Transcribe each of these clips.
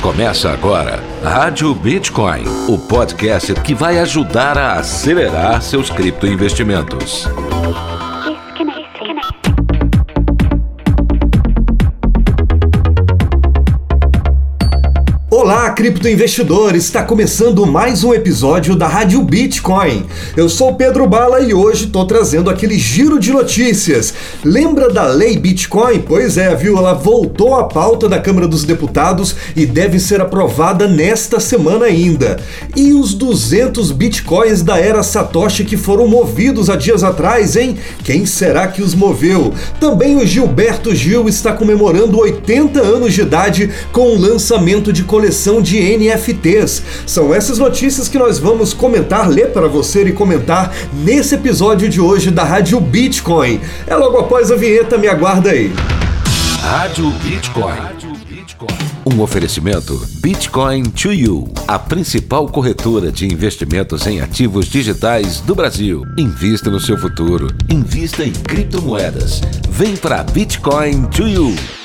Começa agora Rádio Bitcoin, o podcast que vai ajudar a acelerar seus criptoinvestimentos. Olá, criptoinvestidor! Está começando mais um episódio da Rádio Bitcoin. Eu sou Pedro Bala e hoje estou trazendo aquele giro de notícias. Lembra da lei Bitcoin? Pois é, viu? Ela voltou à pauta da Câmara dos Deputados e deve ser aprovada nesta semana ainda. E os 200 Bitcoins da era Satoshi que foram movidos há dias atrás, hein? Quem será que os moveu? Também o Gilberto Gil está comemorando 80 anos de idade com o lançamento de coleção de NFTs. São essas notícias que nós vamos comentar, ler para você e comentar nesse episódio de hoje da Rádio Bitcoin. É logo após a vinheta, me aguarda aí. Rádio Bitcoin. Um oferecimento Bitcoin to You, a principal corretora de investimentos em ativos digitais do Brasil. Invista no seu futuro. Invista em criptomoedas. Vem para Bitcoin to You.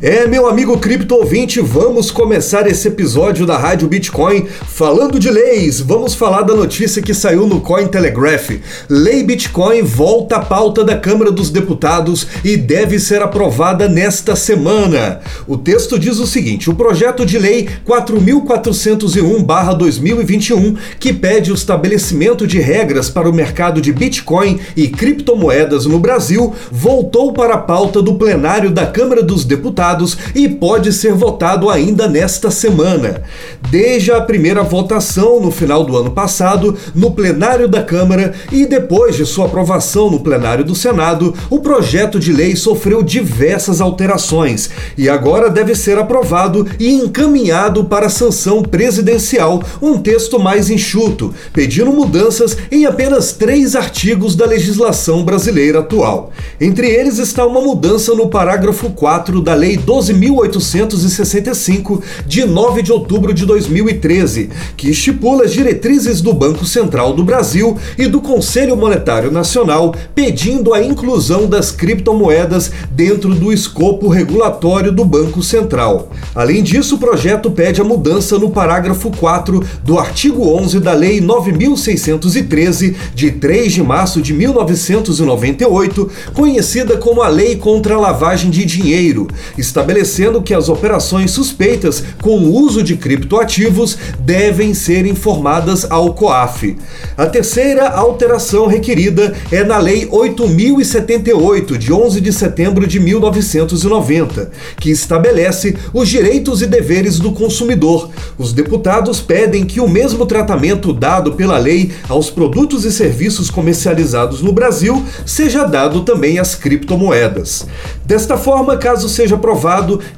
É, meu amigo cripto ouvinte, vamos começar esse episódio da Rádio Bitcoin falando de leis. Vamos falar da notícia que saiu no Cointelegraph. Lei Bitcoin volta à pauta da Câmara dos Deputados e deve ser aprovada nesta semana. O texto diz o seguinte: o projeto de lei 4401/2021, que pede o estabelecimento de regras para o mercado de Bitcoin e criptomoedas no Brasil, voltou para a pauta do plenário da Câmara dos Deputados e pode ser votado ainda nesta semana. Desde a primeira votação no final do ano passado, no plenário da Câmara e depois de sua aprovação no plenário do Senado, o projeto de lei sofreu diversas alterações e agora deve ser aprovado e encaminhado para sanção presidencial, um texto mais enxuto, pedindo mudanças em apenas três artigos da legislação brasileira atual. Entre eles está uma mudança no parágrafo 4 da Lei 12.865, de 9 de outubro de 2013, que estipula as diretrizes do Banco Central do Brasil e do Conselho Monetário Nacional, pedindo a inclusão das criptomoedas dentro do escopo regulatório do Banco Central. Além disso, o projeto pede a mudança no parágrafo 4 do artigo 11 da Lei 9613, de 3 de março de 1998, conhecida como a Lei contra a Lavagem de Dinheiro, estabelecendo que as operações suspeitas com o uso de criptoativos devem ser informadas ao COAF. A terceira alteração requerida é na Lei 8078, de 11 de setembro de 1990, que estabelece os direitos e deveres do consumidor. Os deputados pedem que o mesmo tratamento dado pela lei aos produtos e serviços comercializados no Brasil seja dado também às criptomoedas. Desta forma, caso seja aprovado,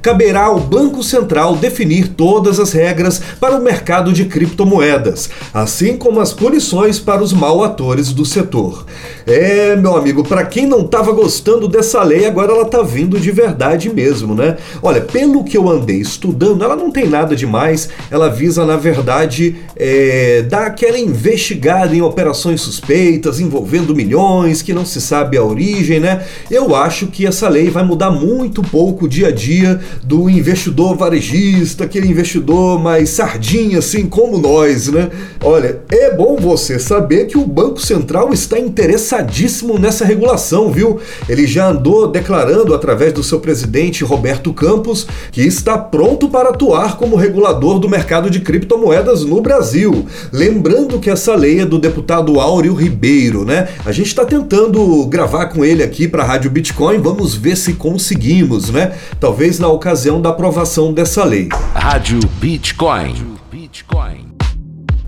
caberá ao Banco Central definir todas as regras para o mercado de criptomoedas, assim como as punições para os mal atores do setor. É, meu amigo, para quem não estava gostando dessa lei, agora ela tá vindo de verdade mesmo, né? Olha, pelo que eu andei estudando, ela não tem nada demais, ela visa, na verdade, é, dar aquela investigada em operações suspeitas envolvendo milhões, que não se sabe a origem, né? Eu acho que essa lei vai mudar muito pouco de dia a dia do investidor varejista, aquele investidor mais sardinha, assim como nós, né? Olha, é bom você saber que o Banco Central está interessadíssimo nessa regulação, viu? Ele já andou declarando através do seu presidente Roberto Campos que está pronto para atuar como regulador do mercado de criptomoedas no Brasil. Lembrando que essa lei é do deputado Áureo Ribeiro, né? A gente está tentando gravar com ele aqui para a Rádio Bitcoin, vamos ver se conseguimos, né? Talvez na ocasião da aprovação dessa lei. Rádio Bitcoin.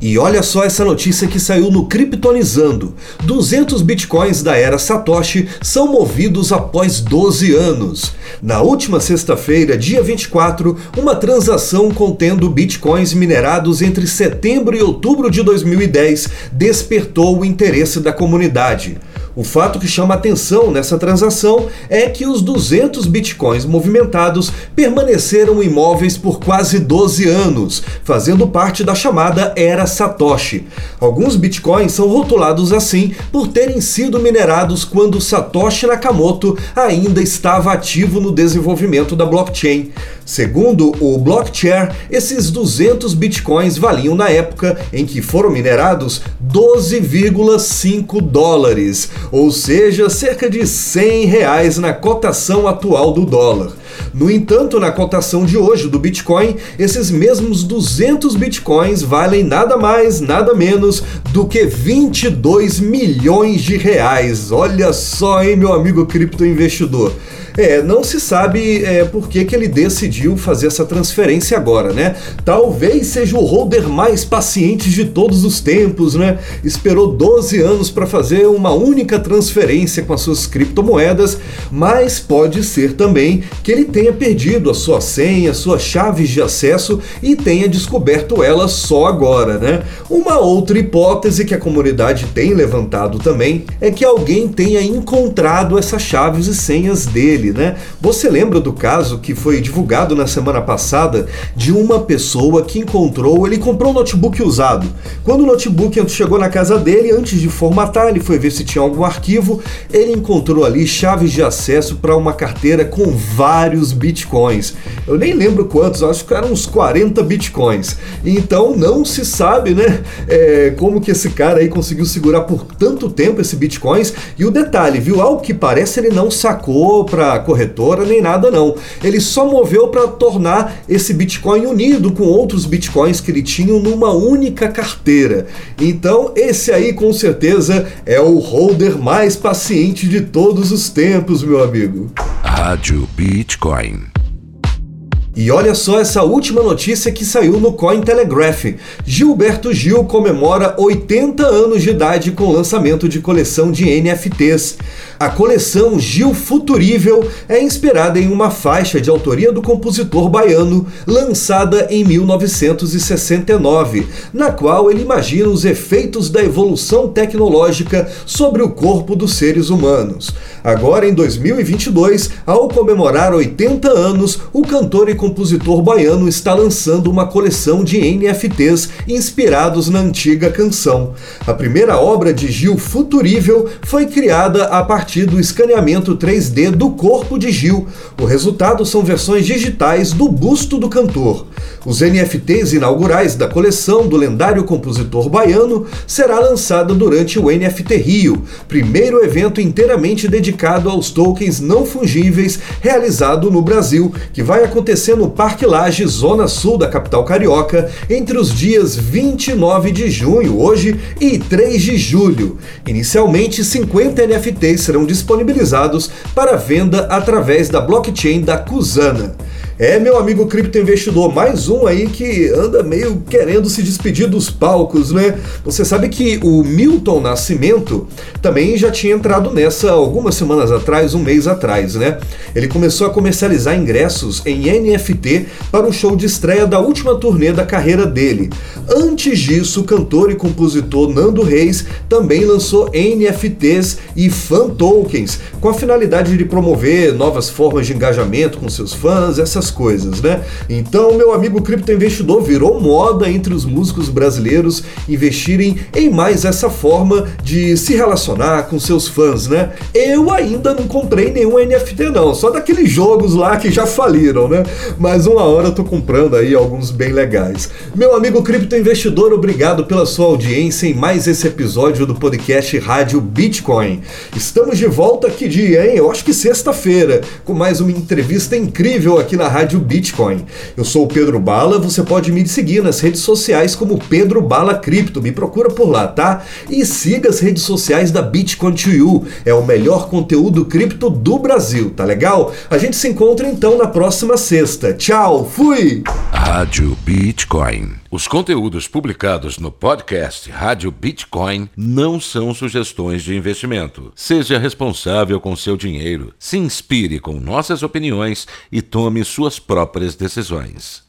E olha só essa notícia que saiu no Kryptonizando. 200 bitcoins da era Satoshi são movidos após 12 anos. Na última sexta-feira, dia 24, uma transação contendo bitcoins minerados entre setembro e outubro de 2010 despertou o interesse da comunidade. O fato que chama atenção nessa transação é que os 200 bitcoins movimentados permaneceram imóveis por quase 12 anos, fazendo parte da chamada Era Satoshi. Alguns bitcoins são rotulados assim por terem sido minerados quando Satoshi Nakamoto ainda estava ativo no desenvolvimento da blockchain. Segundo o Blockchain, esses 200 bitcoins valiam na época em que foram minerados 12,5 dólares, ou seja, cerca de 100 reais na cotação atual do dólar. No entanto, na cotação de hoje do Bitcoin, esses mesmos 200 Bitcoins valem nada mais, nada menos do que 22 milhões de reais. Olha só, hein, meu amigo criptoinvestidor. É, não se sabe é, por que, que ele decidiu fazer essa transferência agora, né? Talvez seja o holder mais paciente de todos os tempos, né? Esperou 12 anos para fazer uma única transferência com as suas criptomoedas, mas pode ser também que ele tenha perdido a sua senha, suas chaves de acesso e tenha descoberto ela só agora, né? Uma outra hipótese que a comunidade tem levantado também é que alguém tenha encontrado essas chaves e senhas dele dele, né? Você lembra do caso que foi divulgado na semana passada de uma pessoa que encontrou, ele comprou um notebook usado. Quando o notebook chegou na casa dele, antes de formatar, ele foi ver se tinha algum arquivo, ele encontrou ali chaves de acesso para uma carteira com vários bitcoins. Eu nem lembro quantos, acho que eram uns 40 bitcoins. Então não se sabe, né, é, como que esse cara aí conseguiu segurar por tanto tempo esse bitcoins. E o detalhe, viu? Ao que parece, ele não sacou para corretora nem nada não. Ele só moveu para tornar esse Bitcoin unido com outros Bitcoins que ele tinha numa única carteira. Então, esse aí com certeza é o holder mais paciente de todos os tempos, meu amigo. Rádio Bitcoin. E olha só essa última notícia que saiu no Cointelegraph. Gilberto Gil comemora 80 anos de idade com o lançamento de coleção de NFTs. A coleção Gil Futurível é inspirada em uma faixa de autoria do compositor baiano, lançada em 1969, na qual ele imagina os efeitos da evolução tecnológica sobre o corpo dos seres humanos. Agora, em 2022, ao comemorar 80 anos, o cantor e compositor baiano está lançando uma coleção de NFTs inspirados na antiga canção. A primeira obra de Gil Futurível foi criada a partir do escaneamento 3D do corpo de Gil. O resultado são versões digitais do busto do cantor. Os NFTs inaugurais da coleção do lendário compositor baiano será lançada durante o NFT Rio, primeiro evento inteiramente dedicado aos tokens não fungíveis realizado no Brasil, que vai acontecer no Parque Laje, zona sul da capital carioca, entre os dias 29 de junho, hoje, e 3 de julho. Inicialmente, 50 NFTs serão serão disponibilizados para venda através da blockchain da Cusana. É, meu amigo criptoinvestidor, mais um aí que anda meio querendo se despedir dos palcos, né? Você sabe que o Milton Nascimento também já tinha entrado nessa algumas semanas atrás, um mês atrás, né? Ele começou a comercializar ingressos em NFT para o show de estreia da última turnê da carreira dele. Antes disso, o cantor e compositor Nando Reis também lançou NFTs e fan tokens com a finalidade de promover novas formas de engajamento com seus fãs, essas coisas, né? Então, meu amigo criptoinvestidor virou moda entre os músicos brasileiros investirem em mais essa forma de se relacionar com seus fãs, né? Eu ainda não comprei nenhum NFT não, só daqueles jogos lá que já faliram, né? Mas uma hora eu tô comprando aí alguns bem legais. Meu amigo criptoinvestidor, obrigado pela sua audiência em mais esse episódio do podcast Rádio Bitcoin. Estamos de volta que dia, hein? Eu acho que sexta-feira, com mais uma entrevista incrível aqui na Rádio Bitcoin. Eu sou o Pedro Bala, você pode me seguir nas redes sociais como Pedro Bala Cripto, me procura por lá, tá? E siga as redes sociais da Bitcoin to You, é o melhor conteúdo cripto do Brasil, tá legal? A gente se encontra então na próxima sexta. Tchau, fui! Rádio Bitcoin. Os conteúdos publicados no podcast Rádio Bitcoin não são sugestões de investimento. Seja responsável com seu dinheiro, se inspire com nossas opiniões e tome suas próprias decisões.